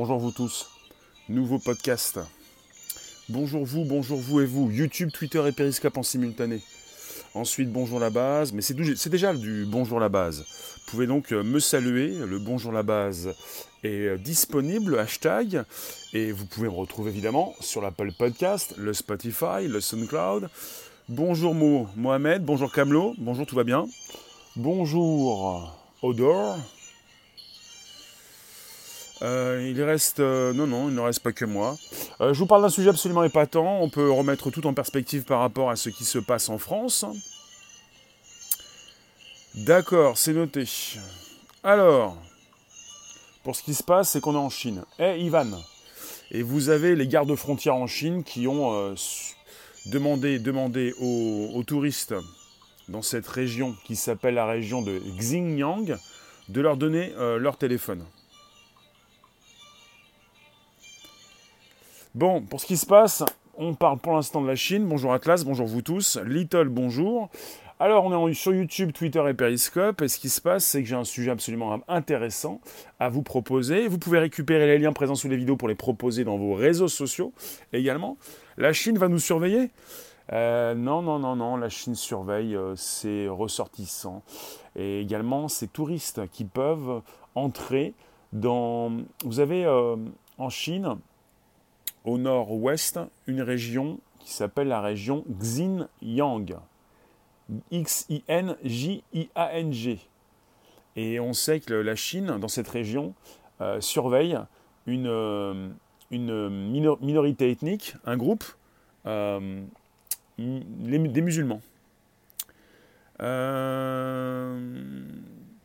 Bonjour vous tous. Nouveau podcast. Bonjour vous, bonjour vous et vous. YouTube, Twitter et Periscope en simultané. Ensuite, bonjour la base. Mais c'est déjà du bonjour la base. Vous pouvez donc euh, me saluer. Le bonjour la base est euh, disponible, le hashtag. Et vous pouvez me retrouver évidemment sur l'Apple Podcast, le Spotify, le SoundCloud. Bonjour Mo, Mohamed, bonjour Kamlo, bonjour, tout va bien. Bonjour Odor, euh, il reste. Euh, non, non, il ne reste pas que moi. Euh, je vous parle d'un sujet absolument épatant. On peut remettre tout en perspective par rapport à ce qui se passe en France. D'accord, c'est noté. Alors, pour ce qui se passe, c'est qu'on est en Chine. Eh, Ivan Et vous avez les gardes frontières en Chine qui ont demandé, demandé aux, aux, touristes dans cette région qui s'appelle la région de Xinjiang de leur donner leur téléphone. Bon, pour ce qui se passe, on parle pour l'instant de la Chine. Bonjour Atlas, bonjour vous tous. Little, bonjour. Alors, on est sur YouTube, Twitter et Periscope. Et ce qui se passe, c'est que j'ai un sujet absolument intéressant à vous proposer. Vous pouvez récupérer les liens présents sous les vidéos pour les proposer dans vos réseaux sociaux également. La Chine va nous surveiller? Euh, non, non, non, non, la Chine surveille euh, ses ressortissants et également ses touristes qui peuvent entrer dans... Vous avez euh, en Chine au nord-ouest une région qui s'appelle la région Xinjiang. X-I-N-J-I-A-N-G. Et on sait que la Chine, dans cette région, euh, surveille une, euh, minorité ethnique, un groupe, euh, des musulmans.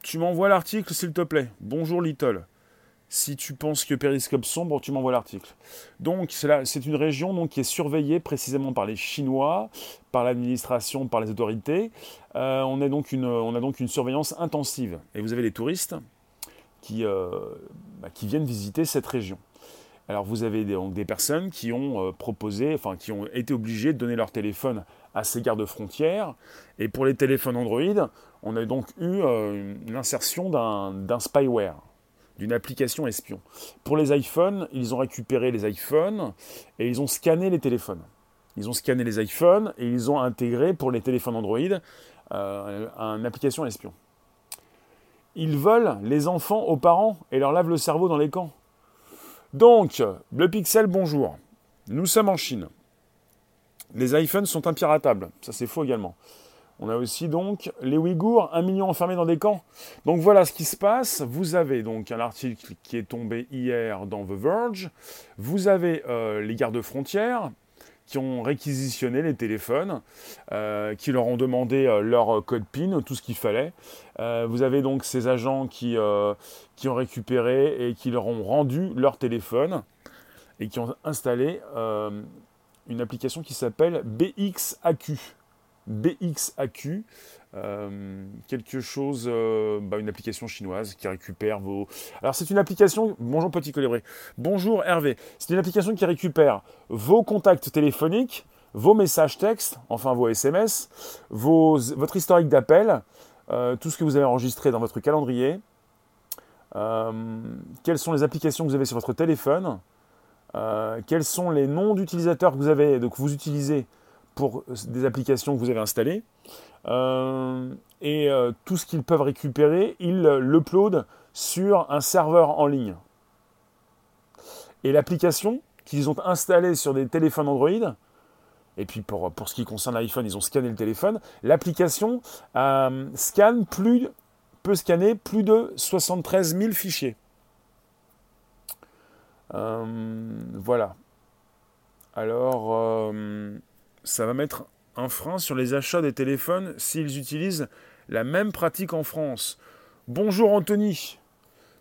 tu m'envoies l'article, s'il te plaît. Bonjour Little. Si tu penses que Périscope sombre, tu m'envoies l'article. Donc c'est une région donc, qui est surveillée précisément par les Chinois, par l'administration, par les autorités. Euh, on, a donc une, surveillance intensive. Et vous avez les touristes qui, euh, bah, viennent visiter cette région. Alors vous avez des personnes qui ont euh, proposé, enfin qui ont été obligées de donner leur téléphone à ces gardes frontières. Et pour les téléphones Android, on a donc eu l'insertion d'un spyware d'une application espion. Pour les iPhones, ils ont récupéré les iPhones et ils ont scanné les téléphones. Ils ont scanné les iPhones et ils ont intégré pour les téléphones Android euh, une application espion. Ils volent les enfants aux parents et leur lavent le cerveau dans les camps. Donc, le Pixel, bonjour. Nous sommes en Chine. Les iPhones sont impiratables. Ça, c'est faux également. On a aussi donc les Ouïghours, un million enfermés dans des camps. Donc voilà ce qui se passe. Vous avez donc un article qui est tombé hier dans The Verge. Vous avez euh, les gardes frontières qui ont réquisitionné les téléphones, euh, qui leur ont demandé euh, leur code PIN, tout ce qu'il fallait. vous avez donc ces agents qui, qui ont récupéré et qui leur ont rendu leur téléphone et qui ont installé une application qui s'appelle BXAQ. BXAQ, euh, quelque chose, euh, bah, une application chinoise qui récupère vos. Alors c'est une application. Bonjour petit colibri. Bonjour Hervé. C'est une application qui récupère vos contacts téléphoniques, vos messages textes, enfin vos SMS, vos, votre historique d'appel, euh, tout ce que vous avez enregistré dans votre calendrier. quelles sont les applications que vous avez sur votre téléphone? Quels sont les noms d'utilisateurs que vous avez, donc vous utilisez pour des applications que vous avez installées. Euh, et euh, tout ce qu'ils peuvent récupérer, ils l'uploadent sur un serveur en ligne. Et l'application qu'ils ont installée sur des téléphones Android, et puis pour, pour ce qui concerne l'iPhone, ils ont scanné le téléphone, l'application euh, scanne plus, peut scanner plus de 73 000 fichiers. voilà. Alors, ça va mettre un frein sur les achats des téléphones s'ils utilisent la même pratique en France. Bonjour Anthony.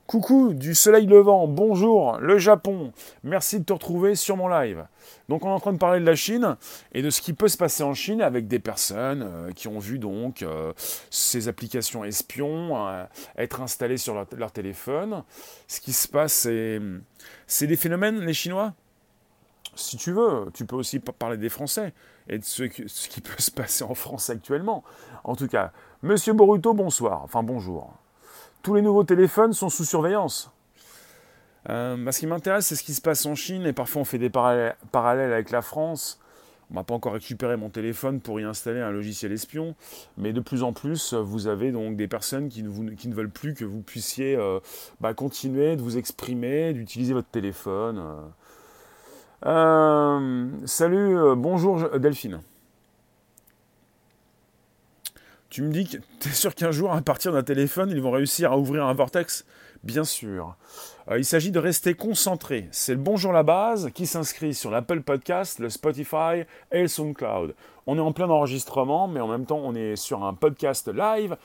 Coucou du soleil levant, bonjour le Japon, merci de te retrouver sur mon live. Donc on est en train de parler de la Chine et de ce qui peut se passer en Chine avec des personnes euh, qui ont vu donc euh, ces applications espions euh, être installées sur leur, leur, téléphone. Ce qui se passe, c'est des phénomènes, les Chinois? Si tu veux, tu peux aussi parler des Français et de ce, qui peut se passer en France actuellement. En tout cas, Monsieur Boruto, bonsoir. Enfin, bonjour. Tous les nouveaux téléphones sont sous surveillance. Euh, ce qui m'intéresse, c'est ce qui se passe en Chine, et parfois on fait des parallèles avec la France. On m'a pas encore récupéré mon téléphone pour y installer un logiciel espion, mais de plus en plus, vous avez donc des personnes qui ne, veulent plus que vous puissiez euh, bah, continuer de vous exprimer, d'utiliser votre téléphone. Euh, salut, euh, bonjour Delphine. Tu me dis que tu es sûr qu'un jour, à partir d'un téléphone, ils vont réussir à ouvrir un vortex? Bien sûr. Euh, il s'agit de rester concentré. C'est le Bonjour la base qui s'inscrit sur l'Apple Podcast, le Spotify et le SoundCloud. On est en plein enregistrement, mais en même temps, on est sur un podcast live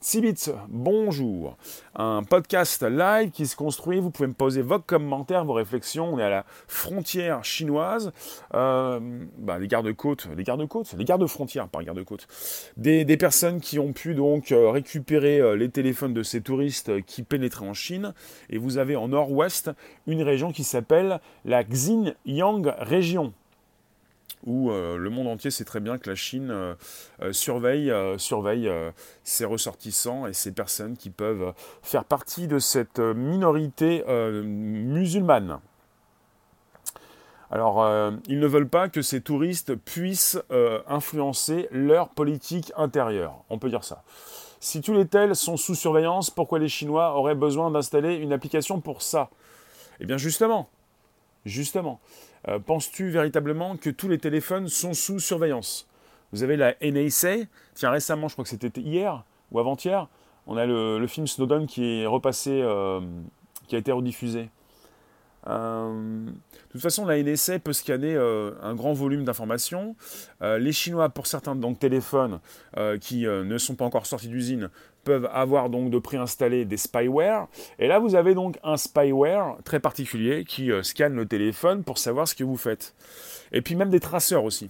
Sibitz, bonjour. Un podcast live qui se construit. Vous pouvez me poser vos commentaires, vos réflexions. On est à la frontière chinoise. Euh, bah, les gardes-côtes, les gardes-côtes, les gardes-frontières, pas gardes-côtes. Des, des, personnes qui ont pu donc euh, récupérer euh, les téléphones de ces touristes qui pénétraient en Chine. Et vous avez en nord-ouest une région qui s'appelle la Xinjiang région où euh, le monde entier sait très bien que la Chine euh, euh, surveille, ses ressortissants et ces personnes qui peuvent faire partie de cette minorité musulmane. Alors, ils ne veulent pas que ces touristes puissent influencer leur politique intérieure, on peut dire ça. Si tous les tels sont sous surveillance, pourquoi les Chinois auraient besoin d'installer une application pour ça? Eh bien justement, justement, euh, penses-tu véritablement que tous les téléphones sont sous surveillance? Vous avez la NSA, tiens récemment, je crois que c'était hier ou avant-hier, on a le, film Snowden qui est repassé, euh, qui a été rediffusé. Euh, de toute façon, la NSA peut scanner un grand volume d'informations. les Chinois, pour certains donc, téléphones qui ne sont pas encore sortis d'usine, peuvent avoir donc de préinstaller des spyware. Et là, vous avez donc un spyware très particulier qui euh, scanne le téléphone pour savoir ce que vous faites. Et puis même des traceurs aussi.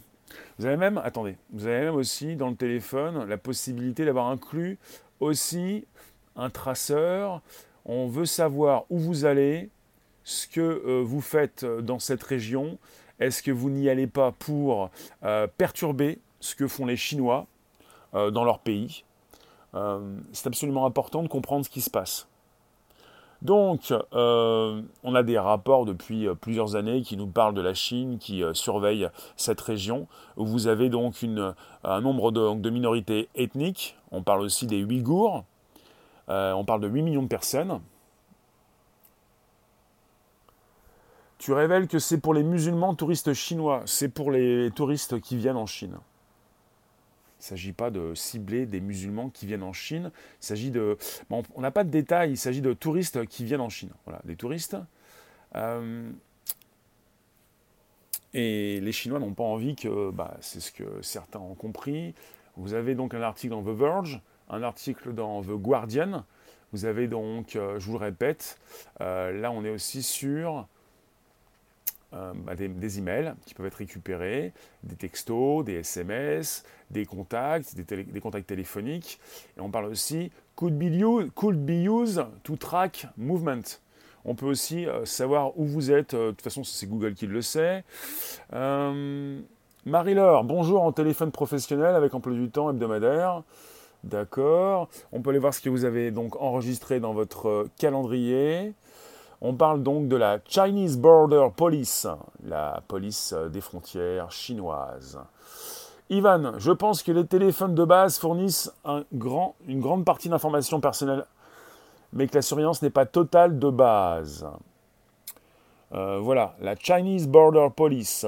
Vous avez même, attendez, vous avez même aussi dans le téléphone la possibilité d'avoir inclus aussi un traceur. On veut savoir où vous allez, ce que euh, vous faites dans cette région. Est-ce que vous n'y allez pas pour euh, perturber ce que font les Chinois dans leur pays? Euh, c'est absolument important de comprendre ce qui se passe. Donc, euh, on a des rapports depuis euh, plusieurs années qui nous parlent de la Chine, qui surveille cette région, où vous avez donc un nombre de, minorités ethniques. On parle aussi des Ouïghours. on parle de 8 millions de personnes. Tu révèles que c'est pour les musulmans touristes chinois, c'est pour les touristes qui viennent en Chine. Il ne s'agit pas de cibler des musulmans qui viennent en Chine. Il s'agit de. on n'a pas de détails, il s'agit de touristes qui viennent en Chine. Voilà, des touristes. Euh, et les Chinois n'ont pas envie que. Bah, c'est ce que certains ont compris. Vous avez donc un article dans The Verge, un article dans The Guardian. Vous avez donc, euh, je vous le répète, euh, là on est aussi sur euh, bah, des, emails qui peuvent être récupérés, des textos, des SMS, des contacts, des, contacts téléphoniques. Et on parle aussi could be, used, could be used to track movement. On peut aussi euh, savoir où vous êtes. Euh, de toute façon, c'est Google qui le sait. Marie-Laure, bonjour en téléphone professionnel avec emploi du temps hebdomadaire. D'accord. On peut aller voir ce que vous avez donc enregistré dans votre calendrier. On parle donc de la Chinese Border Police, la police des frontières chinoises. Ivan, je pense que les téléphones de base fournissent une grande partie d'informations personnelles, mais que la surveillance n'est pas totale de base. Euh, voilà, la Chinese Border Police.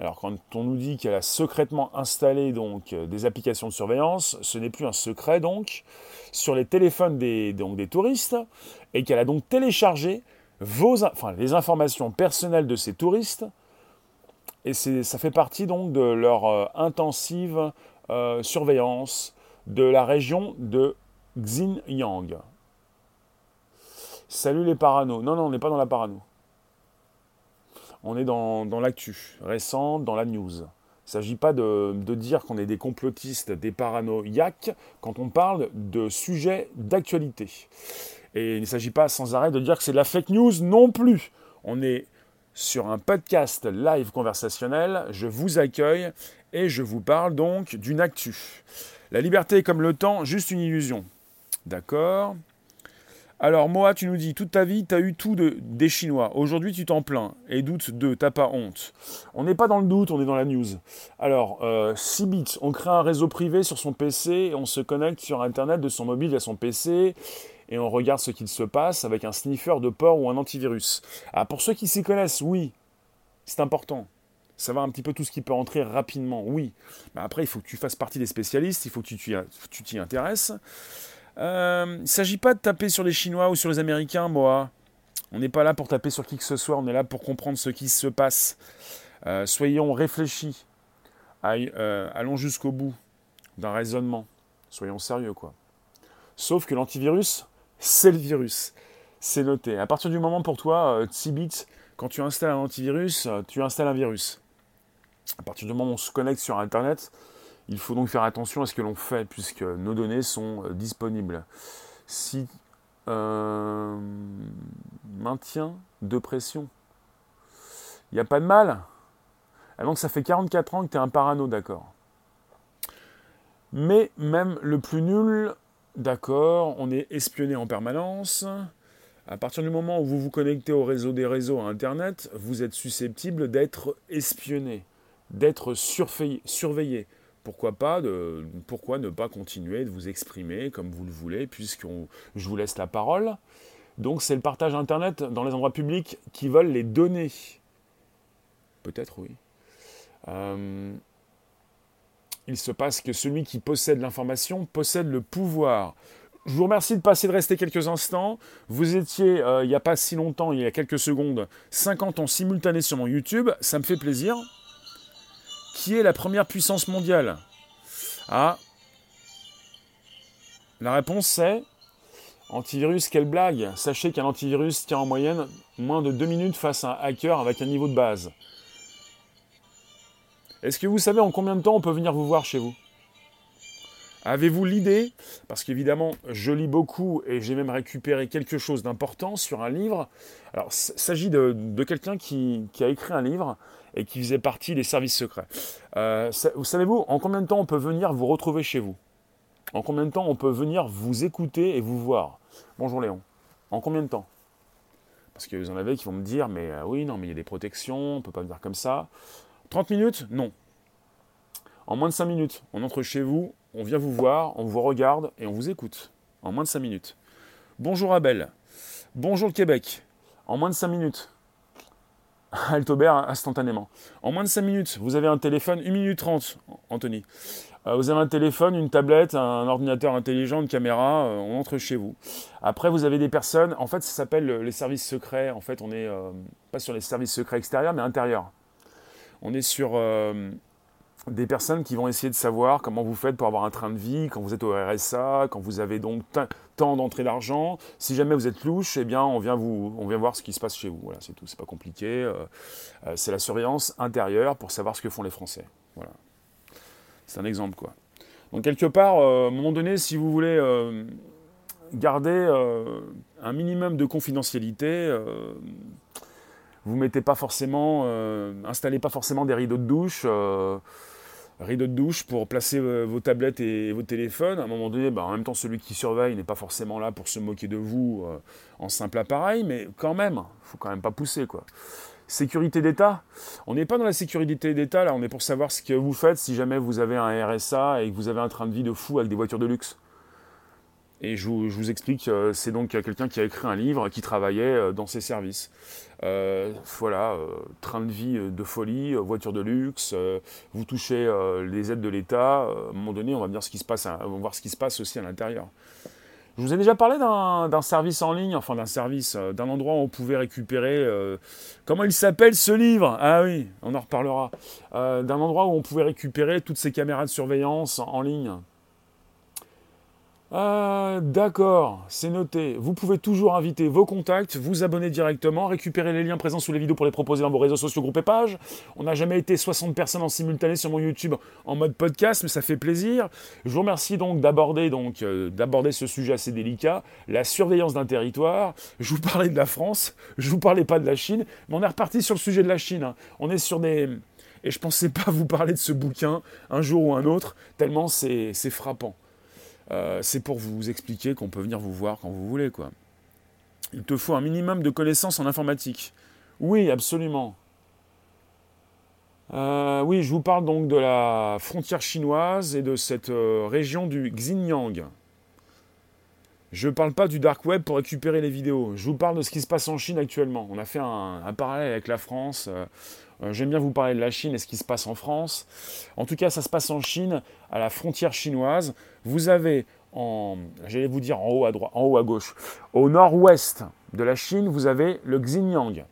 Alors quand on nous dit qu'elle a secrètement installé donc des applications de surveillance, ce n'est plus un secret donc sur les téléphones des, donc, des touristes et qu'elle a donc téléchargé vos, enfin, les informations personnelles de ces touristes et ça fait partie donc de leur euh, intensive euh, surveillance de la région de Xinjiang. Salut les parano. Non, non, on n'est pas dans la parano. On est dans, l'actu récente, dans la news. Il ne s'agit pas de, de dire qu'on est des complotistes, des paranoïaques quand on parle de sujets d'actualité. Et il ne s'agit pas sans arrêt de dire que c'est de la fake news non plus. On est sur un podcast live conversationnel. Je vous accueille et je vous parle donc d'une actu. La liberté est comme le temps, juste une illusion. D'accord? Alors, Moa, tu nous dis, toute ta vie, tu as eu tout de, des Chinois. Aujourd'hui, tu t'en plains et doutes de, t'as pas honte. On n'est pas dans le doute, on est dans la news. Alors, euh, 6 bits, on crée un réseau privé sur son PC, on se connecte sur Internet de son mobile à son PC, et on regarde ce qu'il se passe avec un sniffer de port ou un antivirus. Ah, pour ceux qui s'y connaissent, oui, c'est important. Savoir un petit peu tout ce qui peut entrer rapidement, oui. Mais après, il faut que tu fasses partie des spécialistes, il faut que tu t'y intéresses. Euh, il ne s'agit pas de taper sur les Chinois ou sur les Américains, moi. On n'est pas là pour taper sur qui que ce soit, on est là pour comprendre ce qui se passe. Euh, soyons réfléchis. Euh, allons jusqu'au bout d'un raisonnement. Soyons sérieux, quoi. Sauf que l'antivirus, c'est le virus. C'est noté. À partir du moment pour toi, Tibit, quand tu installes un antivirus, tu installes un virus. À partir du moment où on se connecte sur Internet, il faut donc faire attention à ce que l'on fait, puisque nos données sont euh, disponibles. Si euh, maintien de pression, il n'y a pas de mal. Ah, donc ça fait 44 ans que tu es un parano, d'accord. Mais même le plus nul, d'accord, on est espionné en permanence. À partir du moment où vous vous connectez au réseau des réseaux à Internet, vous êtes susceptible d'être espionné, d'être surveillé. Pourquoi pas pourquoi ne pas continuer de vous exprimer comme vous le voulez puisque je vous laisse la parole. Donc c'est le partage internet dans les endroits publics qui veulent les donner peut-être oui. Euh, il se passe que celui qui possède l'information possède le pouvoir je vous remercie de passer de rester quelques instants. Vous étiez, euh, il n'y a pas si longtemps, il y a quelques secondes, 50 en simultané sur mon YouTube. Ça me fait plaisir. Qui est la première puissance mondiale? Ah. La réponse c'est Antivirus, quelle blague Sachez qu'un antivirus tient en moyenne moins de 2 minutes face à un hacker avec un niveau de base. Est-ce que vous savez en combien de temps on peut venir vous voir chez vous? Avez-vous l'idée? Parce qu'évidemment, je lis beaucoup et j'ai même récupéré quelque chose d'important sur un livre. Alors, il s'agit de, quelqu'un qui, a écrit un livre et qui faisait partie des services secrets. Euh, savez-vous en combien de temps on peut venir vous retrouver chez vous? En combien de temps on peut venir vous écouter et vous voir? Bonjour Léon. En combien de temps? Parce que vous en avez qui vont me dire, mais euh, oui, non, mais il y a des protections, on ne peut pas venir comme ça. 30 minutes? Non. En moins de 5 minutes, on entre chez vous, on vient vous voir, on vous regarde et on vous écoute. En moins de 5 minutes. Bonjour Abel. Bonjour le Québec. En moins de 5 minutes. Altobert instantanément. En moins de 5 minutes, vous avez un téléphone, 1 minute 30, Anthony. Euh, vous avez un téléphone, une tablette, un ordinateur intelligent, une caméra, euh, on entre chez vous. Après, vous avez des personnes, en fait, ça s'appelle les services secrets. En fait, on est euh, pas sur les services secrets extérieurs, mais intérieurs. On est sur des personnes qui vont essayer de savoir comment vous faites pour avoir un train de vie quand vous êtes au RSA, quand vous avez donc tant d'entrées d'argent. Si jamais vous êtes louche, eh bien on vient, voir ce qui se passe chez vous. Voilà, c'est tout, c'est pas compliqué. Euh, euh, c'est la surveillance intérieure pour savoir ce que font les Français. Voilà. C'est un exemple quoi. Donc quelque part, euh, à un moment donné, si vous voulez garder un minimum de confidentialité, vous mettez pas forcément, installez pas forcément des rideaux de douche rideau de douche pour placer euh, vos tablettes et vos téléphones. À un moment donné, bah, en même temps, celui qui surveille n'est pas forcément là pour se moquer de vous euh, en simple appareil, mais quand même, faut quand même pas pousser. quoi. Sécurité d'État, on n'est pas dans la sécurité d'État, là, on est pour savoir ce que vous faites si jamais vous avez un RSA et que vous avez un train de vie de fou avec des voitures de luxe. Et je vous, explique, euh, c'est donc quelqu'un qui a écrit un livre, qui travaillait euh, dans ces services. Euh, voilà, train de vie de folie, voiture de luxe, vous touchez les aides de l'État, à un moment donné, on va, ce qui se passe, on va voir ce qui se passe aussi à l'intérieur. Je vous ai déjà parlé d'un service en ligne, enfin d'un service, d'un endroit où on pouvait récupérer. comment il s'appelle ce livre? Ah oui, on en reparlera. d'un endroit où on pouvait récupérer toutes ces caméras de surveillance en ligne. Ah, d'accord, c'est noté. Vous pouvez toujours inviter vos contacts, vous abonner directement, récupérer les liens présents sous les vidéos pour les proposer dans vos réseaux sociaux, groupes et pages. On n'a jamais été 60 personnes en simultané sur mon YouTube en mode podcast, mais ça fait plaisir. Je vous remercie donc d'aborder donc euh, d'aborder ce sujet assez délicat, la surveillance d'un territoire. Je vous parlais de la France, je vous parlais pas de la Chine, mais on est reparti sur le sujet de la Chine. Hein. On est sur des et je pensais pas vous parler de ce bouquin un jour ou un autre, tellement c'est frappant. Euh, c'est pour vous expliquer qu'on peut venir vous voir quand vous voulez, quoi. Il te faut un minimum de connaissances en informatique. Oui, absolument. Euh, oui, je vous parle donc de la frontière chinoise et de cette euh, région du Xinjiang. Je ne parle pas du dark web pour récupérer les vidéos. Je vous parle de ce qui se passe en Chine actuellement. On a fait un, parallèle avec la France. J'aime bien vous parler de la Chine et ce qui se passe en France. En tout cas, ça se passe en Chine, à la frontière chinoise. Vous avez en, j'allais vous dire en haut à droite, en haut à gauche, au nord-ouest de la Chine, vous avez le Xinjiang.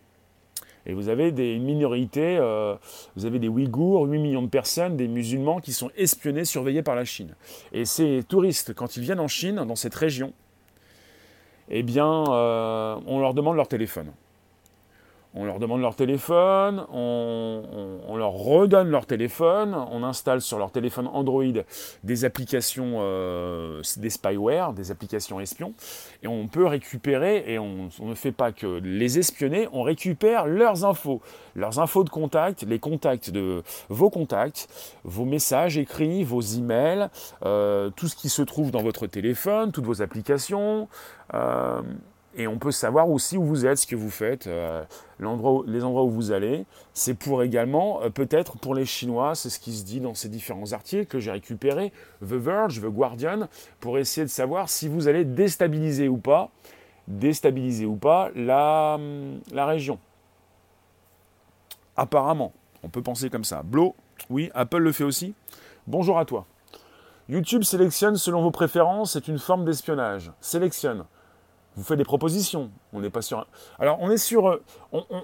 Et vous avez des minorités, euh, vous avez des Ouïghours, 8 millions de personnes, des musulmans qui sont espionnés, surveillés par la Chine. Et ces touristes, quand ils viennent en Chine, dans cette région, eh bien, euh, on leur demande leur téléphone on leur demande leur téléphone, on, leur redonne leur téléphone, on installe sur leur téléphone Android des applications, euh, des spyware, des applications espions, et on peut récupérer, et on, ne fait pas que les espionner, on récupère leurs infos, leurs infos de contact, les contacts de vos contacts, vos messages écrits, vos emails, euh, tout ce qui se trouve dans votre téléphone, toutes vos applications. Euh, et on peut savoir aussi où vous êtes, ce que vous faites, euh, les endroits où vous allez. C'est pour également, euh, peut-être pour les Chinois, c'est ce qui se dit dans ces différents articles que j'ai récupérés, The Verge, The Guardian, pour essayer de savoir si vous allez déstabiliser ou pas, déstabiliser ou pas la, hum, la région. Apparemment, on peut penser comme ça. Blo, oui, Apple le fait aussi. Bonjour à toi. YouTube sélectionne selon vos préférences, c'est une forme d'espionnage. Sélectionne vous faites des propositions. On n'est pas sur. Alors, on est sur. Euh,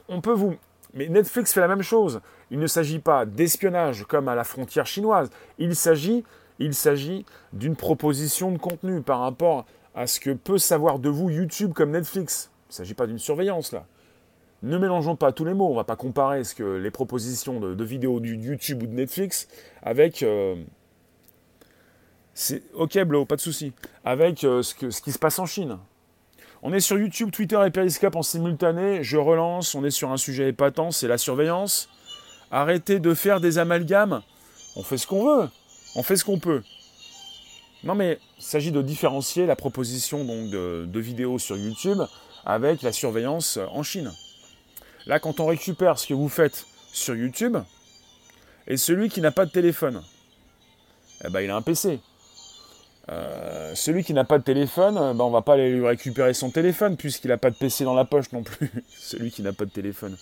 on, peut vous. Mais Netflix fait la même chose. Il ne s'agit pas d'espionnage comme à la frontière chinoise. Il s'agit, il s'agit d'une proposition de contenu par rapport à ce que peut savoir de vous YouTube comme Netflix. Il ne s'agit pas d'une surveillance là. Ne mélangeons pas tous les mots. On ne va pas comparer ce que les propositions de, vidéos du YouTube ou de Netflix avec. Euh, c'est ok, Blo, pas de souci. Avec euh, ce qui se passe en Chine. On est sur YouTube, Twitter et Periscope en simultané. Je relance. On est sur un sujet épatant, c'est la surveillance. Arrêtez de faire des amalgames. On fait ce qu'on veut. On fait ce qu'on peut. Non mais il s'agit de différencier la proposition de vidéos sur YouTube avec la surveillance en Chine. Là, quand on récupère ce que vous faites sur YouTube, et celui qui n'a pas de téléphone, eh ben, il a un PC. Euh, celui qui n'a pas de téléphone, ben on va pas aller lui récupérer son téléphone puisqu'il n'a pas de PC dans la poche non plus. celui qui n'a pas de téléphone.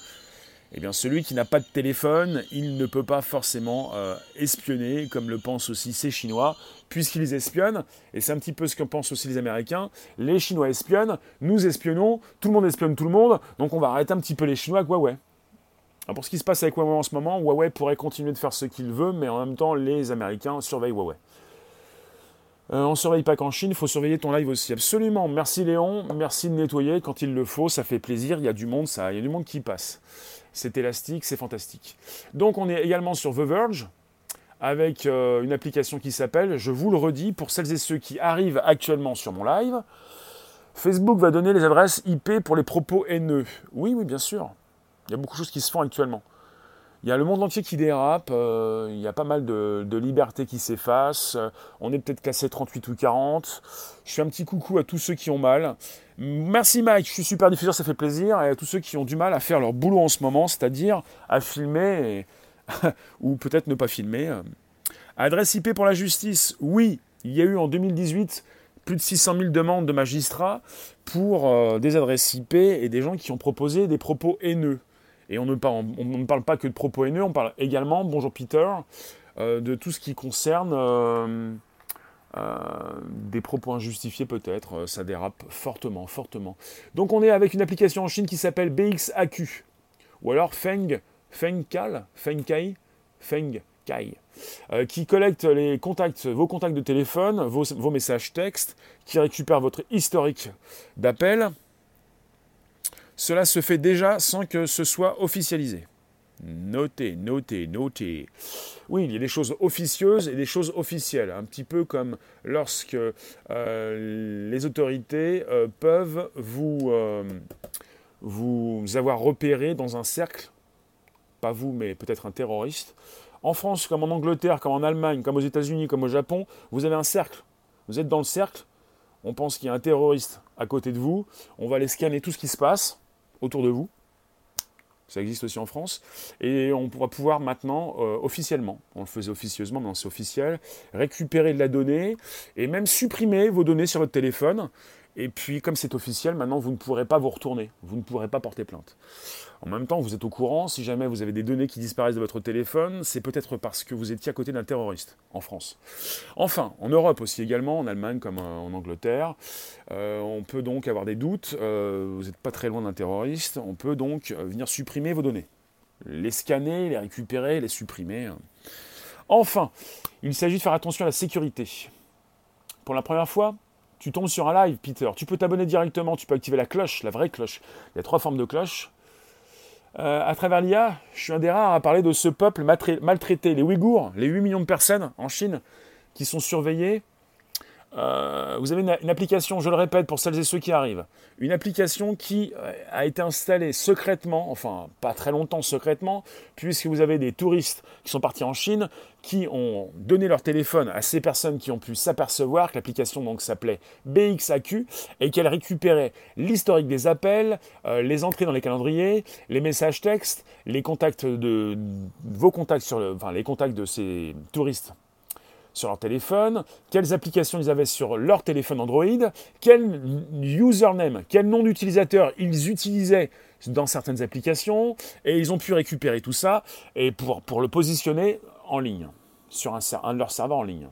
Eh bien, celui qui n'a pas de téléphone, il ne peut pas forcément euh, espionner, comme le pensent aussi ces Chinois, puisqu'ils espionnent, et c'est un petit peu ce que pensent aussi les Américains. Les Chinois espionnent, nous espionnons, tout le monde espionne tout le monde, donc on va arrêter un petit peu les Chinois avec Huawei. pour ce qui se passe avec Huawei en ce moment, Huawei pourrait continuer de faire ce qu'il veut, mais en même temps, les Américains surveillent Huawei. Euh, on ne surveille pas qu'en Chine, il faut surveiller ton live aussi. Absolument. Merci Léon, merci de nettoyer quand il le faut, ça fait plaisir, il y a du monde, ça, il y a du monde qui passe. C'est élastique, c'est fantastique. Donc on est également sur The Verge avec euh, une application qui s'appelle, je vous le redis, pour celles et ceux qui arrivent actuellement sur mon live, Facebook va donner les adresses IP pour les propos haineux. Oui, oui, bien sûr. Il y a beaucoup de choses qui se font actuellement. Il y a le monde entier qui dérape, euh, il y a pas mal de, libertés qui s'effacent, on est peut-être cassé 38 ou 40. Je fais un petit coucou à tous ceux qui ont mal. Merci Mike, je suis super diffuseur, ça fait plaisir, et à tous ceux qui ont du mal à faire leur boulot en ce moment, c'est-à-dire à filmer, ou peut-être ne pas filmer. Adresse IP pour la justice, oui, il y a eu en 2018 plus de 600 000 demandes de magistrats pour euh, des adresses IP et des gens qui ont proposé des propos haineux. Et on ne, parle, on ne parle pas que de propos haineux, on parle également, bonjour Peter, euh, de tout ce qui concerne euh, euh, des propos injustifiés peut-être. Ça dérape fortement, fortement. Donc on est avec une application en Chine qui s'appelle BXAQ. Ou alors Feng, Fengkai, Fengkai, Fengkai. qui collecte les contacts, vos contacts de téléphone, vos, vos messages textes, qui récupère votre historique d'appels, cela se fait déjà sans que ce soit officialisé. Notez, notez, notez. Oui, il y a des choses officieuses et des choses officielles, un petit peu comme lorsque euh, les autorités euh, peuvent vous, euh, vous avoir repéré dans un cercle, pas vous, mais peut-être un terroriste. En France, comme en Angleterre, comme en Allemagne, comme aux États-Unis, comme au Japon, vous avez un cercle. Vous êtes dans le cercle, on pense qu'il y a un terroriste à côté de vous, on va aller scanner tout ce qui se passe autour de vous. Ça existe aussi en France. Et on pourra pouvoir maintenant, euh, officiellement, on le faisait officieusement, mais c'est officiel, récupérer de la donnée et même supprimer vos données sur votre téléphone. Et puis, comme c'est officiel, maintenant, vous ne pourrez pas vous retourner. Vous ne pourrez pas porter plainte. En même temps, vous êtes au courant, si jamais vous avez des données qui disparaissent de votre téléphone, c'est peut-être parce que vous étiez à côté d'un terroriste en France. Enfin, en Europe aussi également, en Allemagne comme euh, en Angleterre, euh, on peut donc avoir des doutes, euh, vous n'êtes pas très loin d'un terroriste, on peut donc venir supprimer vos données. Les scanner, les récupérer, les supprimer. Enfin, il s'agit de faire attention à la sécurité. Pour la première fois, tu tombes sur un live, Peter. Tu peux t'abonner directement, tu peux activer la cloche, la vraie cloche. Il y a trois formes de cloche. Euh, à travers l'IA, je suis un des rares à parler de ce peuple maltraité, les Ouïghours, les 8 millions de personnes en Chine qui sont surveillées euh, vous avez une, application, je le répète pour celles et ceux qui arrivent, une application qui euh, a été installée secrètement, enfin pas très longtemps secrètement, puisque vous avez des touristes qui sont partis en Chine, qui ont donné leur téléphone à ces personnes qui ont pu s'apercevoir que l'application donc s'appelait BXAQ et qu'elle récupérait l'historique des appels, euh, les entrées dans les calendriers, les messages textes, les contacts de vos contacts sur le, enfin les contacts de ces touristes sur leur téléphone, quelles applications ils avaient sur leur téléphone Android, quel username, quel nom d'utilisateur ils utilisaient dans certaines applications, et ils ont pu récupérer tout ça et pour, le positionner en ligne, sur un, un de leurs serveurs en ligne.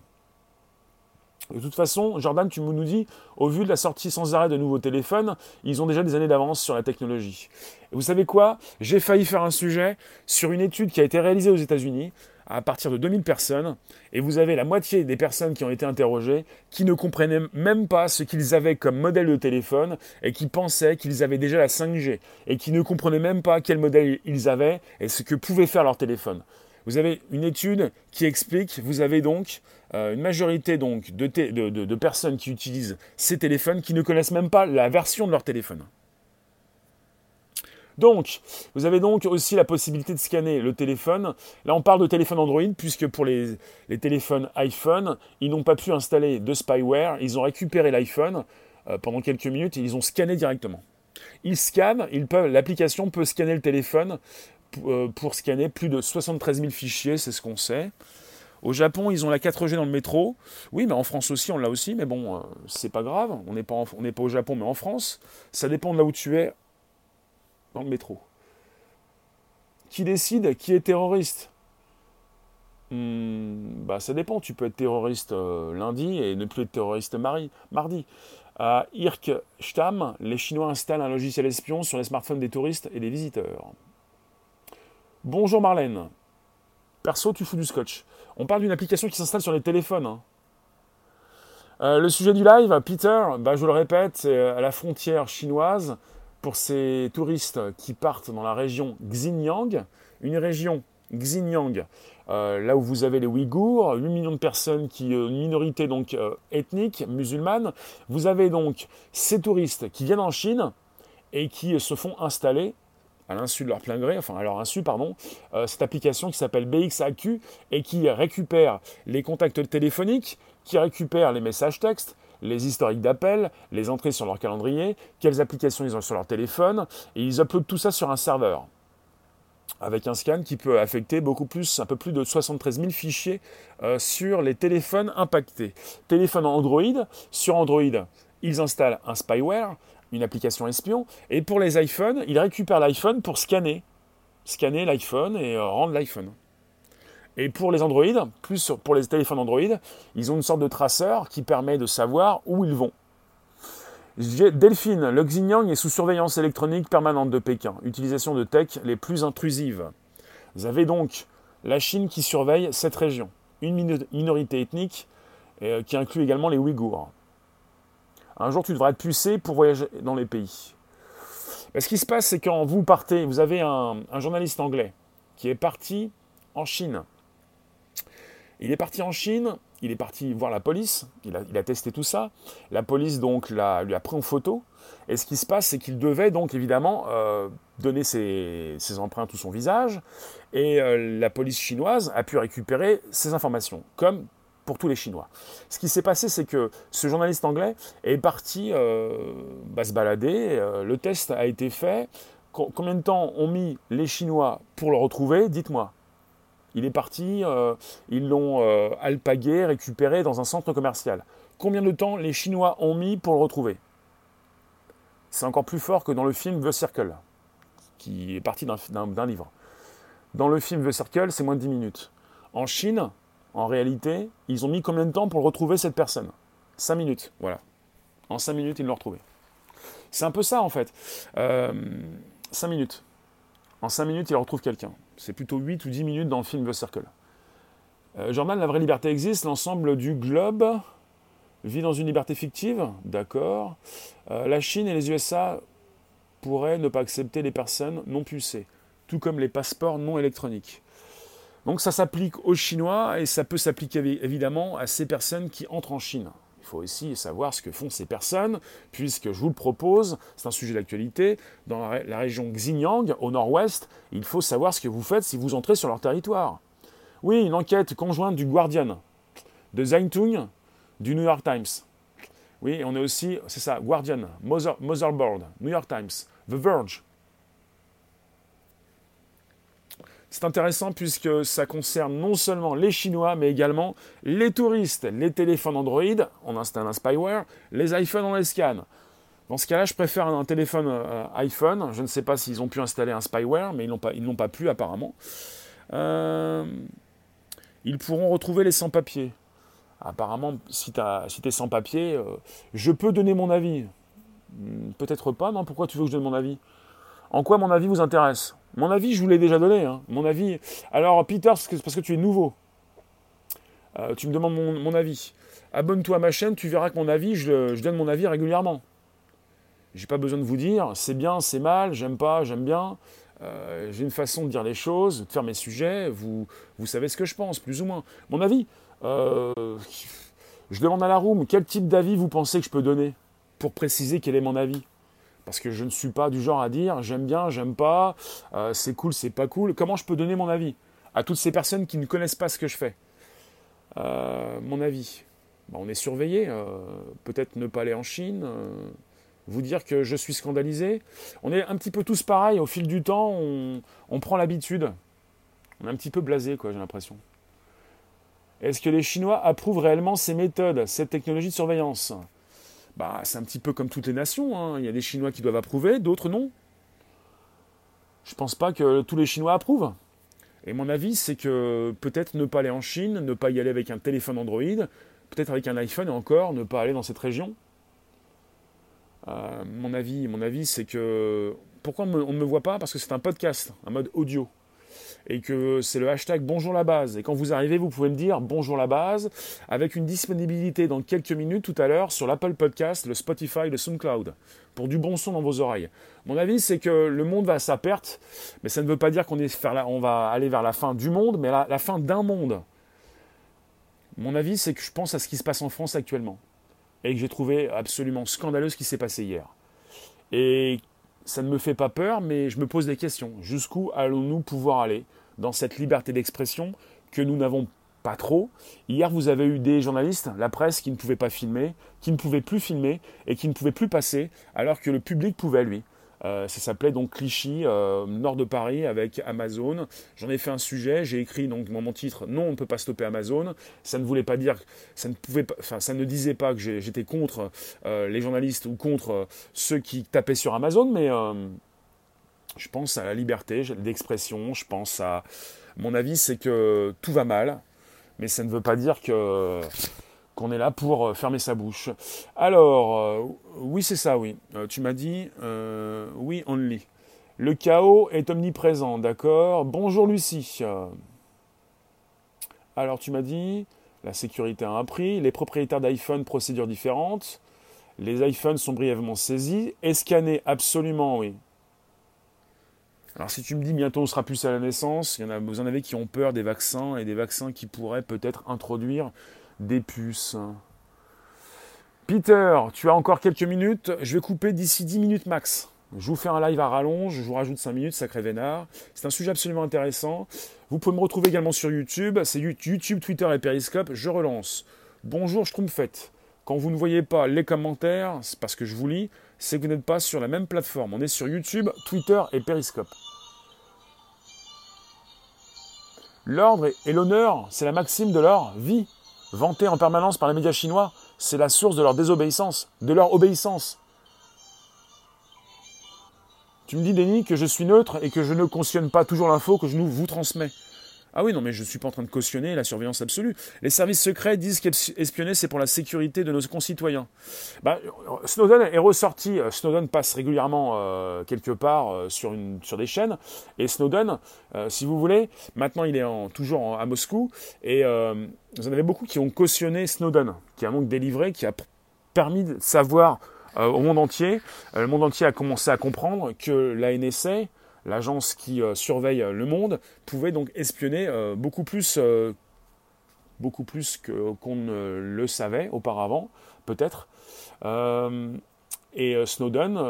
De toute façon, Jordan, tu nous dis, au vu de la sortie sans arrêt de nouveaux téléphones, ils ont déjà des années d'avance sur la technologie. Vous savez quoi? J'ai failli faire un sujet sur une étude qui a été réalisée aux États-Unis à partir de 2000 personnes, et vous avez la moitié des personnes qui ont été interrogées qui ne comprenaient même pas ce qu'ils avaient comme modèle de téléphone et qui pensaient qu'ils avaient déjà la 5G et qui ne comprenaient même pas quel modèle ils avaient et ce que pouvait faire leur téléphone. Vous avez une étude qui explique, vous avez donc euh, une majorité de personnes qui utilisent ces téléphones qui ne connaissent même pas la version de leur téléphone. Donc, vous avez donc aussi la possibilité de scanner le téléphone. Là, on parle de téléphone Android, puisque pour les, téléphones iPhone, ils n'ont pas pu installer de spyware. Ils ont récupéré l'iPhone euh, pendant quelques minutes et ils ont scanné directement. Ils scannent, l'application peut scanner le téléphone euh, pour scanner plus de 73 000 fichiers, c'est ce qu'on sait. Au Japon, ils ont la 4G dans le métro. Oui, mais en France aussi, on l'a aussi, mais bon, euh, c'est pas grave. On n'est pas, pas au Japon, mais en France. Ça dépend de là où tu es dans le métro. Qui décide qui est terroriste? Hmm, bah, Ça dépend. Tu peux être terroriste euh, lundi et ne plus être terroriste mardi. À Irkstam, les Chinois installent un logiciel espion sur les smartphones des touristes et des visiteurs. Bonjour Marlène. Perso, tu fous du scotch. On parle d'une application qui s'installe sur les téléphones. Hein. Euh, le sujet du live, Peter, bah, je le répète, c'est à la frontière chinoise pour ces touristes qui partent dans la région Xinjiang, une région Xinjiang, euh, là où vous avez les Ouïghours, 8 millions de personnes qui, euh, une minorité donc euh, ethnique musulmane. Vous avez donc ces touristes qui viennent en Chine et qui se font installer à l'insu de leur plein gré, enfin à leur insu, pardon, cette application qui s'appelle BXAQ et qui récupère les contacts téléphoniques, qui récupère les messages textes, les historiques d'appels, les entrées sur leur calendrier, quelles applications ils ont sur leur téléphone, et ils uploadent tout ça sur un serveur avec un scan qui peut affecter beaucoup plus, un peu plus de 73 000 fichiers euh, sur les téléphones impactés. Téléphone Android, sur Android, ils installent un spyware, une application espion, et pour les iPhones, ils récupèrent l'iPhone pour scanner, scanner l'iPhone et euh, rendre l'iPhone. Et pour les Android, plus pour les téléphones Android, ils ont une sorte de traceur qui permet de savoir où ils vont. Delphine, le Xinjiang est sous surveillance électronique permanente de Pékin. Utilisation de tech les plus intrusives. Vous avez donc la Chine qui surveille cette région. Une minorité ethnique euh, qui inclut également les Ouïghours. Un jour, tu devras être pucé pour voyager dans les pays. ce qui se passe, c'est quand vous partez, vous avez un journaliste anglais qui est parti en Chine il est parti en Chine, il est parti voir la police, il a, testé tout ça. La police donc lui a pris en photo. Et ce qui se passe, c'est qu'il devait donc évidemment euh, donner ses, empreintes ou son visage. Et euh, la police chinoise a pu récupérer ces informations, comme pour tous les Chinois. Ce qui s'est passé, c'est que ce journaliste anglais est parti euh, bah, se balader, le test a été fait. combien de temps ont mis les Chinois pour le retrouver? Dites-moi. Il est parti, euh, ils l'ont alpagué, récupéré dans un centre commercial. Combien de temps les Chinois ont mis pour le retrouver? C'est encore plus fort que dans le film The Circle, qui est parti d'un livre. Dans le film The Circle, c'est moins de 10 minutes. En Chine, en réalité, ils ont mis combien de temps pour retrouver cette personne? 5 minutes, voilà. En 5 minutes, ils l'ont retrouvé. C'est un peu ça, en fait. Euh, 5 minutes. En 5 minutes, ils retrouvent quelqu'un. C'est plutôt 8 ou 10 minutes dans le film The Circle. Euh, la vraie liberté existe. L'ensemble du globe vit dans une liberté fictive. D'accord. Euh, la Chine et les USA pourraient ne pas accepter les personnes non pulsées, tout comme les passeports non électroniques. Donc ça s'applique aux Chinois et ça peut s'appliquer évidemment à ces personnes qui entrent en Chine. Il faut aussi savoir ce que font ces personnes, puisque je vous le propose, c'est un sujet d'actualité, dans la, région Xinjiang, au nord-ouest, il faut savoir ce que vous faites si vous entrez sur leur territoire. Oui, une enquête conjointe du Guardian, de Zhengtung, du New York Times. Oui, on est aussi, c'est ça, Guardian, Motherboard, New York Times, The Verge, C'est intéressant puisque ça concerne non seulement les Chinois, mais également les touristes, les téléphones Android, on installe un spyware, les iPhones, on les scanne. Dans ce cas-là, je préfère un téléphone euh, iPhone. Je ne sais pas s'ils ont pu installer un spyware, mais ils n'ont pas, pu apparemment. Euh, ils pourront retrouver les sans-papiers. Apparemment, si tu es sans-papiers, euh, je peux donner mon avis. Hmm, peut-être pas, non? Pourquoi tu veux que je donne mon avis? En quoi mon avis vous intéresse? Mon avis, je vous l'ai déjà donné. Hein. Mon avis. Alors, Peter, c'est parce que tu es nouveau. Euh, tu me demandes mon, avis. Abonne-toi à ma chaîne, tu verras que mon avis, je, donne mon avis régulièrement. J'ai pas besoin de vous dire c'est bien, c'est mal, j'aime pas, j'aime bien. Euh, j'ai une façon de dire les choses, de faire mes sujets. Vous, savez ce que je pense, plus ou moins. Mon avis. Euh, je demande à la room quel type d'avis vous pensez que je peux donner pour préciser quel est mon avis? Parce que je ne suis pas du genre à dire j'aime bien, j'aime pas, euh, c'est cool, c'est pas cool. Comment je peux donner mon avis à toutes ces personnes qui ne connaissent pas ce que je fais? Euh, Mon avis. on est surveillé. Euh, peut-être ne pas aller en Chine. vous dire que je suis scandalisé. On est un petit peu tous pareils. Au fil du temps, on, on prend l'habitude. On est un petit peu blasé, quoi, j'ai l'impression. Est-ce que les Chinois approuvent réellement ces méthodes, cette technologie de surveillance? Bah, c'est un petit peu comme toutes les nations. Hein. Il y a des Chinois qui doivent approuver, d'autres non. Je ne pense pas que tous les Chinois approuvent. Et mon avis, c'est que peut-être ne pas aller en Chine, ne pas y aller avec un téléphone Android, peut-être avec un iPhone et encore ne pas aller dans cette région. Euh, mon avis, mon avis, c'est que pourquoi on ne me voit pas? Parce que c'est un podcast, un mode audio et que c'est le hashtag bonjour la base. Et quand vous arrivez, vous pouvez me dire bonjour la base avec une disponibilité dans quelques minutes tout à l'heure sur l'Apple Podcast, le Spotify, le SoundCloud pour du bon son dans vos oreilles. Mon avis, c'est que le monde va à sa perte, mais ça ne veut pas dire qu'on on va aller vers la fin du monde, mais la, la fin d'un monde. Mon avis, c'est que je pense à ce qui se passe en France actuellement et que j'ai trouvé absolument scandaleux ce qui s'est passé hier. Ça ne me fait pas peur, mais je me pose des questions. Jusqu'où allons-nous pouvoir aller dans cette liberté d'expression que nous n'avons pas trop Hier, vous avez eu des journalistes, la presse, qui ne pouvaient pas filmer, qui ne pouvaient plus filmer et qui ne pouvaient plus passer, alors que le public pouvait, lui. Euh, ça s'appelait donc Clichy, euh, nord de Paris, avec Amazon. J'en ai fait un sujet, j'ai écrit donc mon titre Non, on ne peut pas stopper Amazon. Ça ne voulait pas dire, ça ne pouvait pas, enfin, ça ne disait pas que j'étais contre euh, les journalistes ou contre ceux qui tapaient sur Amazon, mais je pense à la liberté d'expression. Je pense à, mon avis, c'est que tout va mal, mais ça ne veut pas dire que qu'on est là pour euh, fermer sa bouche. Alors, euh, oui, c'est ça, oui. Euh, tu m'as dit, oui, only. Le chaos est omniprésent, d'accord Bonjour Lucie. Alors, tu m'as dit, la sécurité a un prix, les propriétaires d'iPhone, procédures différentes. Les iPhones sont brièvement saisis et scannés, absolument, oui. Alors si tu me dis bientôt on sera plus à la naissance, vous en avez qui ont peur des vaccins et des vaccins qui pourraient peut-être introduire des puces. Peter, tu as encore quelques minutes. Je vais couper d'ici 10 minutes max. Je vous fais un live à rallonge, je vous rajoute 5 minutes, sacré vénard. C'est un sujet absolument intéressant. Vous pouvez me retrouver également sur YouTube. C'est YouTube, Twitter et Periscope. Je relance. Bonjour Schtroumpfette. Quand vous ne voyez pas les commentaires, c'est parce que je vous lis, c'est que vous n'êtes pas sur la même plateforme. On est sur YouTube, Twitter et Periscope. L'ordre et l'honneur, c'est la maxime de leur vie. Vantée en permanence par les médias chinois, c'est la source de leur désobéissance, de leur obéissance. Tu me dis, Denis, que je suis neutre et que je ne cautionne pas toujours l'info que je vous transmets. Ah oui, non, mais je ne suis pas en train de cautionner la surveillance absolue. Les services secrets disent qu'espionner, c'est pour la sécurité de nos concitoyens. Bah, Snowden est ressorti. Euh, Snowden passe régulièrement euh, quelque part euh, sur, des chaînes. Et Snowden, si vous voulez, maintenant il est toujours à Moscou. Et vous en avez beaucoup qui ont cautionné Snowden, qui a donc délivré, qui a permis de savoir au monde entier. le monde entier a commencé à comprendre que la NSA l'agence qui euh, surveille le monde, pouvait donc espionner euh, beaucoup plus, euh, beaucoup plus qu'on ne le savait auparavant, peut-être. et Snowden,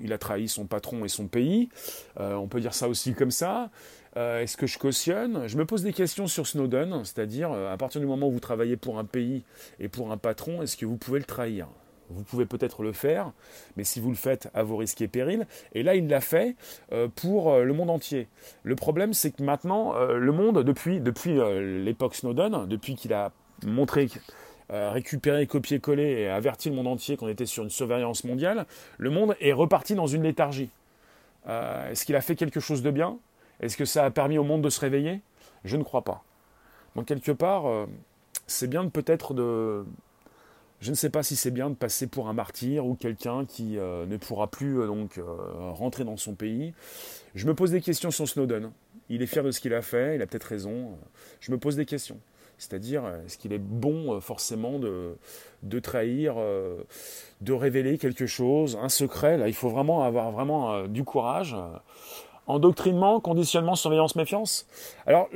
il a trahi son patron et son pays. on peut dire ça aussi comme ça. Est-ce que je cautionne? Je me pose des questions sur Snowden, c'est-à-dire à partir du moment où vous travaillez pour un pays et pour un patron, est-ce que vous pouvez le trahir? Vous pouvez peut-être le faire, mais si vous le faites à vos risques et périls, et là il l'a fait euh, pour euh, le monde entier. Le problème c'est que maintenant, euh, le monde, depuis, depuis l'époque Snowden, depuis qu'il a montré, récupéré, copié-collé et averti le monde entier qu'on était sur une surveillance mondiale, le monde est reparti dans une léthargie. Est-ce qu'il a fait quelque chose de bien? Est-ce que ça a permis au monde de se réveiller? Je ne crois pas. Donc quelque part, c'est bien peut-être de, je ne sais pas si c'est bien de passer pour un martyr ou quelqu'un qui euh, ne pourra plus euh, donc euh, rentrer dans son pays. Je me pose des questions sur Snowden. Il est fier de ce qu'il a fait, il a peut-être raison. Je me pose des questions. C'est-à-dire, est-ce qu'il est bon forcément de, de trahir, de révéler quelque chose, un secret? Là, il faut vraiment avoir vraiment du courage. Endoctrinement, conditionnement, surveillance, méfiance? Alors,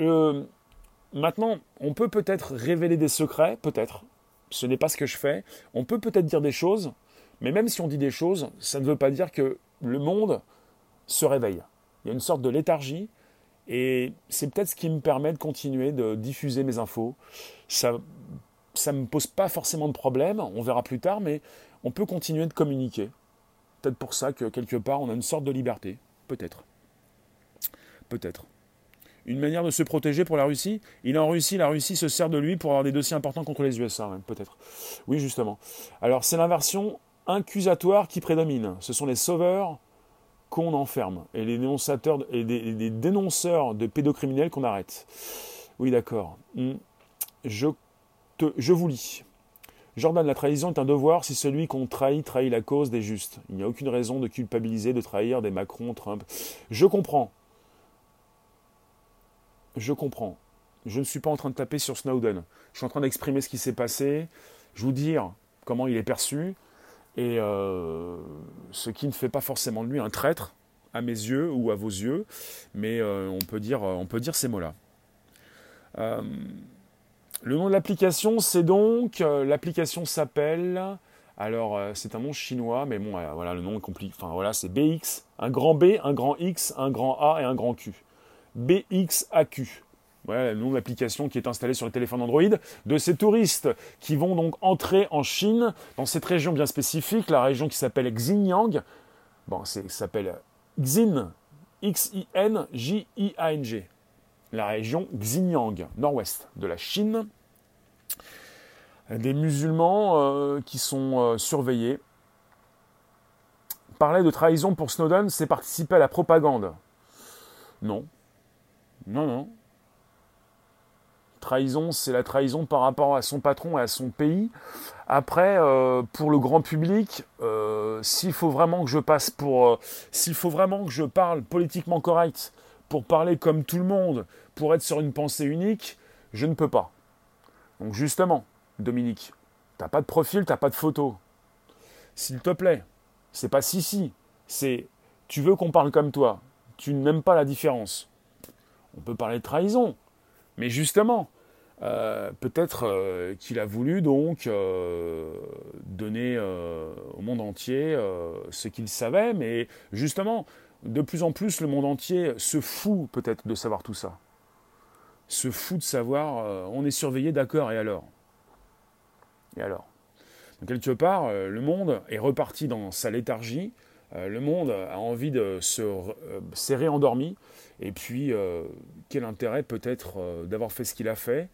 maintenant, on peut peut-être révéler des secrets, peut-être ce n'est pas ce que je fais. On peut peut-être dire des choses, mais même si on dit des choses, ça ne veut pas dire que le monde se réveille. Il y a une sorte de léthargie, et c'est peut-être ce qui me permet de continuer de diffuser mes infos. Ça ne me pose pas forcément de problème, on verra plus tard, mais on peut continuer de communiquer. Peut-être pour ça que quelque part on a une sorte de liberté. Peut-être. Peut-être une manière de se protéger pour la Russie. Il est en Russie, la Russie se sert de lui pour avoir des dossiers importants contre les USA, peut-être. Oui, justement. Alors, c'est l'inversion accusatoire qui prédomine. Ce sont les sauveurs qu'on enferme et les dénonçateurs et des, dénonceurs de pédocriminels qu'on arrête. Oui, d'accord. Hmm. Je, te, je vous lis. Jordan, la trahison est un devoir si celui qu'on trahit trahit la cause des justes. Il n'y a aucune raison de culpabiliser, de trahir des Macron, Trump. Je comprends je comprends. Je ne suis pas en train de taper sur Snowden. Je suis en train d'exprimer ce qui s'est passé, je vous dire comment il est perçu, et euh, ce qui ne fait pas forcément de lui un traître à mes yeux ou à vos yeux, mais euh, on, peut dire, ces mots-là. Euh, le nom de l'application, c'est donc, l'application s'appelle, alors c'est un nom chinois, mais bon, voilà, le nom est compliqué. Enfin voilà, c'est BX, un grand B, un grand X, un grand A et un grand Q. BXAQ. Voilà le nom de l'application qui est installée sur le téléphone Android, de ces touristes qui vont donc entrer en Chine, dans cette région bien spécifique, la région qui s'appelle Xinjiang. Bon, ça s'appelle Xin, X-I-N-J-I-A-N-G. La région Xinjiang, nord-ouest de la Chine. Des musulmans euh, qui sont euh, surveillés. Parler de trahison pour Snowden, c'est participer à la propagande. Non, non, non. Trahison, c'est la trahison par rapport à son patron et à son pays. Après, euh, pour le grand public, euh, s'il faut vraiment que je passe pour, euh, s'il faut vraiment que je parle politiquement correct, pour parler comme tout le monde, pour être sur une pensée unique, je ne peux pas. Donc justement, Dominique, t'as pas de profil, t'as pas de photo. S'il te plaît, c'est pas si si, c'est tu veux qu'on parle comme toi, tu n'aimes pas la différence on peut parler de trahison. Mais justement, euh, peut-être euh, qu'il a voulu donc euh, donner au monde entier ce qu'il savait, mais justement, de plus en plus, le monde entier se fout peut-être de savoir tout ça. Se fout de savoir, on est surveillé, d'accord, et alors? Et alors? Quelque part, le monde est reparti dans sa léthargie, le monde a envie de se serrer endormi, et puis quel intérêt peut-être d'avoir fait ce qu'il a fait?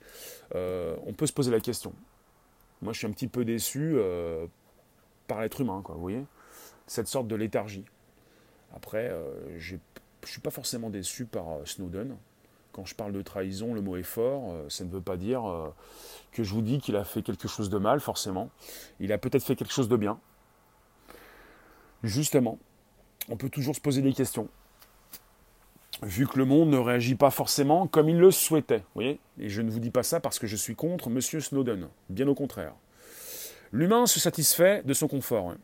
On peut se poser la question. Moi, je suis un petit peu déçu par l'être humain, quoi, vous voyez? Cette sorte de léthargie. Après, je ne suis pas forcément déçu par Snowden. Quand je parle de trahison, le mot est fort. ça ne veut pas dire que je vous dis qu'il a fait quelque chose de mal, forcément. Il a peut-être fait quelque chose de bien. Justement, on peut toujours se poser des questions. Vu que le monde ne réagit pas forcément comme il le souhaitait, voyez? Et je ne vous dis pas ça parce que je suis contre M. Snowden, bien au contraire. L'humain se satisfait de son confort. Hein.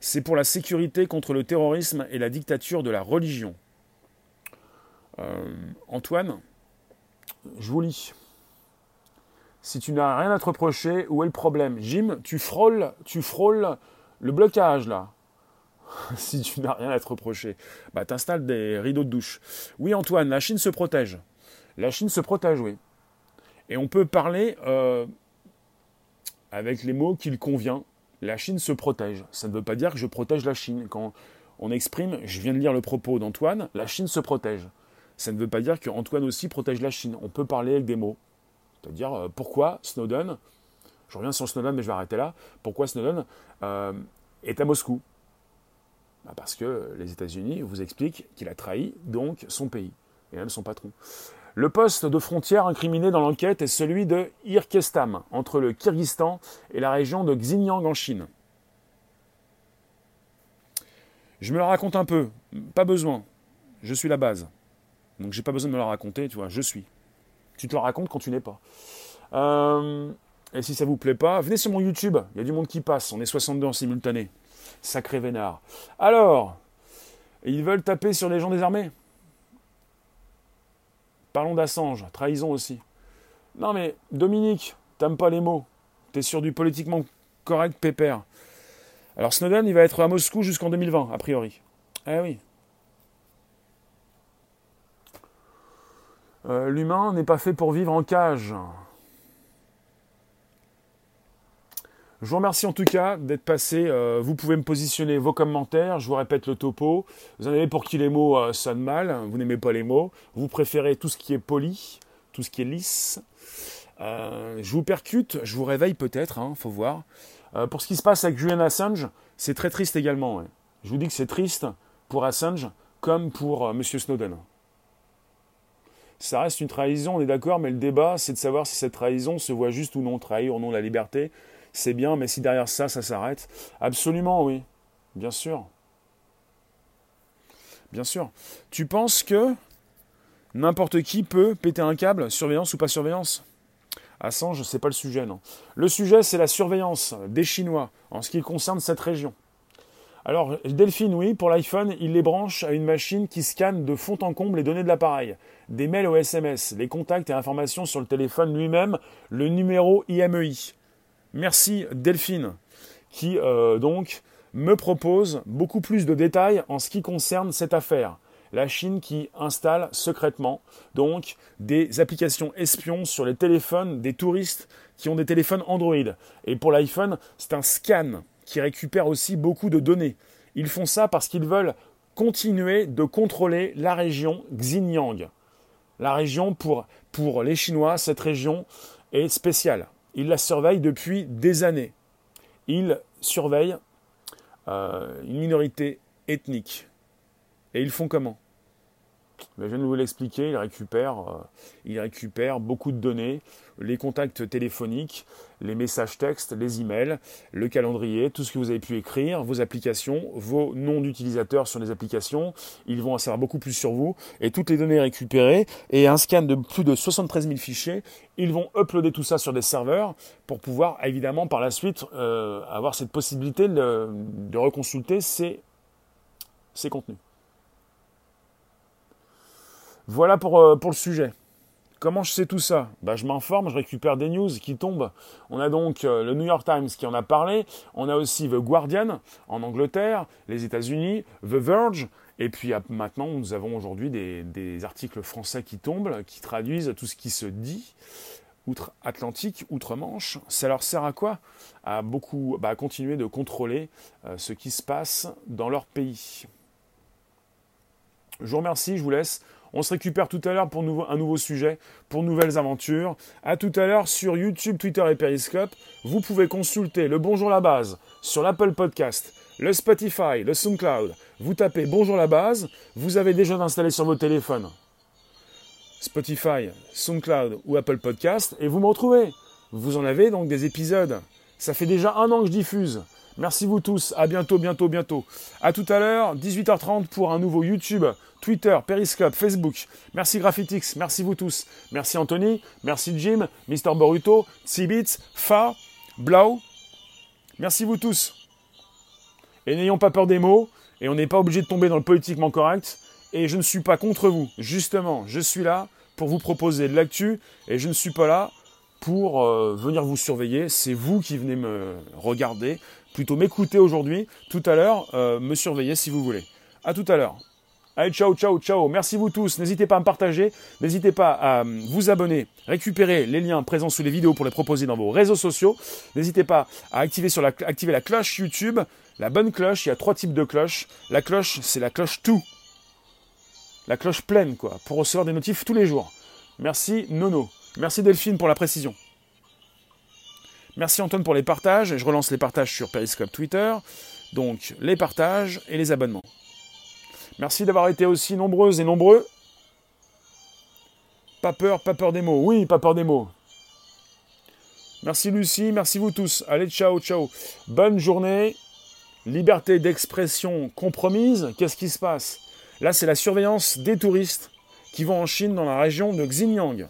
C'est pour la sécurité contre le terrorisme et la dictature de la religion. Euh, Antoine, je vous lis. Si tu n'as rien à te reprocher, où est le problème? Jim, tu frôles, tu frôles le blocage là. si tu n'as rien à te reprocher, bah t'installes des rideaux de douche. Oui Antoine, la Chine se protège. La Chine se protège, oui. Et on peut parler euh, avec les mots qu'il convient. La Chine se protège. Ça ne veut pas dire que je protège la Chine. Quand on exprime, je viens de lire le propos d'Antoine, la Chine se protège. Ça ne veut pas dire qu'Antoine aussi protège la Chine. On peut parler avec des mots. C'est-à-dire, euh, pourquoi Snowden, je reviens sur Snowden, mais je vais arrêter là, pourquoi Snowden euh, est à Moscou? Bah, Parce que les États-Unis vous expliquent qu'il a trahi donc son pays, et même son patron. Le poste de frontière incriminé dans l'enquête est celui de Irkestam, entre le Kyrgyzstan et la région de Xinjiang en Chine. Je me la raconte un peu, pas besoin. Je suis la base. Donc j'ai pas besoin de me la raconter, tu vois, je suis. Tu te le racontes quand tu n'es pas. Euh, et si ça vous plaît pas, venez sur mon YouTube. Il y a du monde qui passe. On est 62 en simultané. Sacré vénard. Alors, ils veulent taper sur les gens des armées? Parlons d'Assange. Trahison aussi. Non mais, Dominique, t'aimes pas les mots. T'es sur du politiquement correct, pépère. Alors Snowden, il va être à Moscou jusqu'en 2020, a priori. Eh oui. Euh, l'humain n'est pas fait pour vivre en cage. Je vous remercie en tout cas d'être passé. Euh, vous pouvez me positionner vos commentaires. Je vous répète le topo. Vous en avez pour qui les mots euh, sonnent mal. Vous n'aimez pas les mots. Vous préférez tout ce qui est poli, tout ce qui est lisse. je vous percute, je vous réveille peut-être, il hein, faut voir. pour ce qui se passe avec Julian Assange, c'est très triste également. Je vous dis que c'est triste pour Assange comme pour M. Snowden ça reste une trahison, on est d'accord, mais le débat, c'est de savoir si cette trahison se voit juste ou non trahir au nom de la liberté. C'est bien, mais si derrière ça, ça s'arrête Absolument, oui. Bien sûr. Bien sûr. Tu penses que n'importe qui peut péter un câble, surveillance ou pas surveillance? Assange, c'est pas le sujet, non. Le sujet, c'est la surveillance des Chinois en ce qui concerne cette région. Alors, Delphine, oui, pour l'iPhone, il les branche à une machine qui scanne de fond en comble les données de l'appareil, des mails aux SMS, les contacts et informations sur le téléphone lui-même, le numéro IMEI. Merci Delphine, qui euh, donc me propose beaucoup plus de détails en ce qui concerne cette affaire. La Chine qui installe secrètement donc des applications espions sur les téléphones des touristes qui ont des téléphones Android. Et pour l'iPhone, c'est un scan qui récupèrent aussi beaucoup de données. Ils font ça parce qu'ils veulent continuer de contrôler la région Xinjiang. La région, pour, pour les Chinois, cette région est spéciale. Ils la surveillent depuis des années. Ils surveillent euh, une minorité ethnique. Et ils font comment? Je viens de vous l'expliquer, il récupère, euh, il récupère beaucoup de données, les contacts téléphoniques, les messages textes, les emails, le calendrier, tout ce que vous avez pu écrire, vos applications, vos noms d'utilisateurs sur les applications. Ils vont en savoir beaucoup plus sur vous et toutes les données récupérées et un scan de plus de 73 000 fichiers. Ils vont uploader tout ça sur des serveurs pour pouvoir évidemment par la suite euh, avoir cette possibilité de, reconsulter ces, ces contenus. Voilà pour, euh, pour le sujet. Comment je sais tout ça? Bah, Je m'informe, je récupère des news qui tombent. On a donc euh, le New York Times qui en a parlé, on a aussi The Guardian en Angleterre, les États-Unis, The Verge, et puis maintenant nous avons aujourd'hui des, articles français qui tombent, qui traduisent tout ce qui se dit outre-Atlantique, outre-Manche. Ça leur sert à quoi? À beaucoup, bah, continuer de contrôler euh, ce qui se passe dans leur pays. Je vous remercie, je vous laisse. On se récupère tout à l'heure pour un nouveau sujet, pour nouvelles aventures. À tout à l'heure sur YouTube, Twitter et Periscope. Vous pouvez consulter le Bonjour la base sur l'Apple Podcast, le Spotify, le SoundCloud. Vous tapez Bonjour la base, vous avez déjà installé sur votre téléphone Spotify, SoundCloud ou Apple Podcast et vous me retrouvez. Vous en avez donc des épisodes. Ça fait déjà un an que je diffuse. Merci vous tous. À bientôt, bientôt, bientôt. À tout à l'heure, 18h30 pour un nouveau YouTube, Twitter, Periscope, Facebook. Merci Graphitix. Merci vous tous. Merci Anthony. Merci Jim, Mr. Boruto, Tsibits, Fa, Blau. Merci vous tous. Et n'ayons pas peur des mots. Et on n'est pas obligé de tomber dans le politiquement correct. Et je ne suis pas contre vous. Justement, je suis là pour vous proposer de l'actu. Et je ne suis pas là pour euh, venir vous surveiller. C'est vous qui venez me regarder, plutôt m'écouter aujourd'hui, tout à l'heure, euh, me surveiller si vous voulez. À tout à l'heure. Allez, ciao, ciao, ciao. Merci vous tous. N'hésitez pas à me partager. N'hésitez pas à euh, vous abonner, récupérer les liens présents sous les vidéos pour les proposer dans vos réseaux sociaux. N'hésitez pas à activer, sur la, activer la cloche YouTube. La bonne cloche, il y a trois types de cloches. La cloche, c'est la cloche tout. La cloche pleine, quoi, pour recevoir des notifs tous les jours. Merci Nono. Merci Delphine pour la précision. Merci Antoine pour les partages. Je relance les partages sur Periscope Twitter. Donc les partages et les abonnements. Merci d'avoir été aussi nombreuses et nombreux. Pas peur, pas peur des mots. Oui, pas peur des mots. Merci Lucie, merci vous tous. Allez, ciao, ciao. Bonne journée. Liberté d'expression compromise. Qu'est-ce qui se passe? Là, c'est la surveillance des touristes qui vont en Chine dans la région de Xinjiang.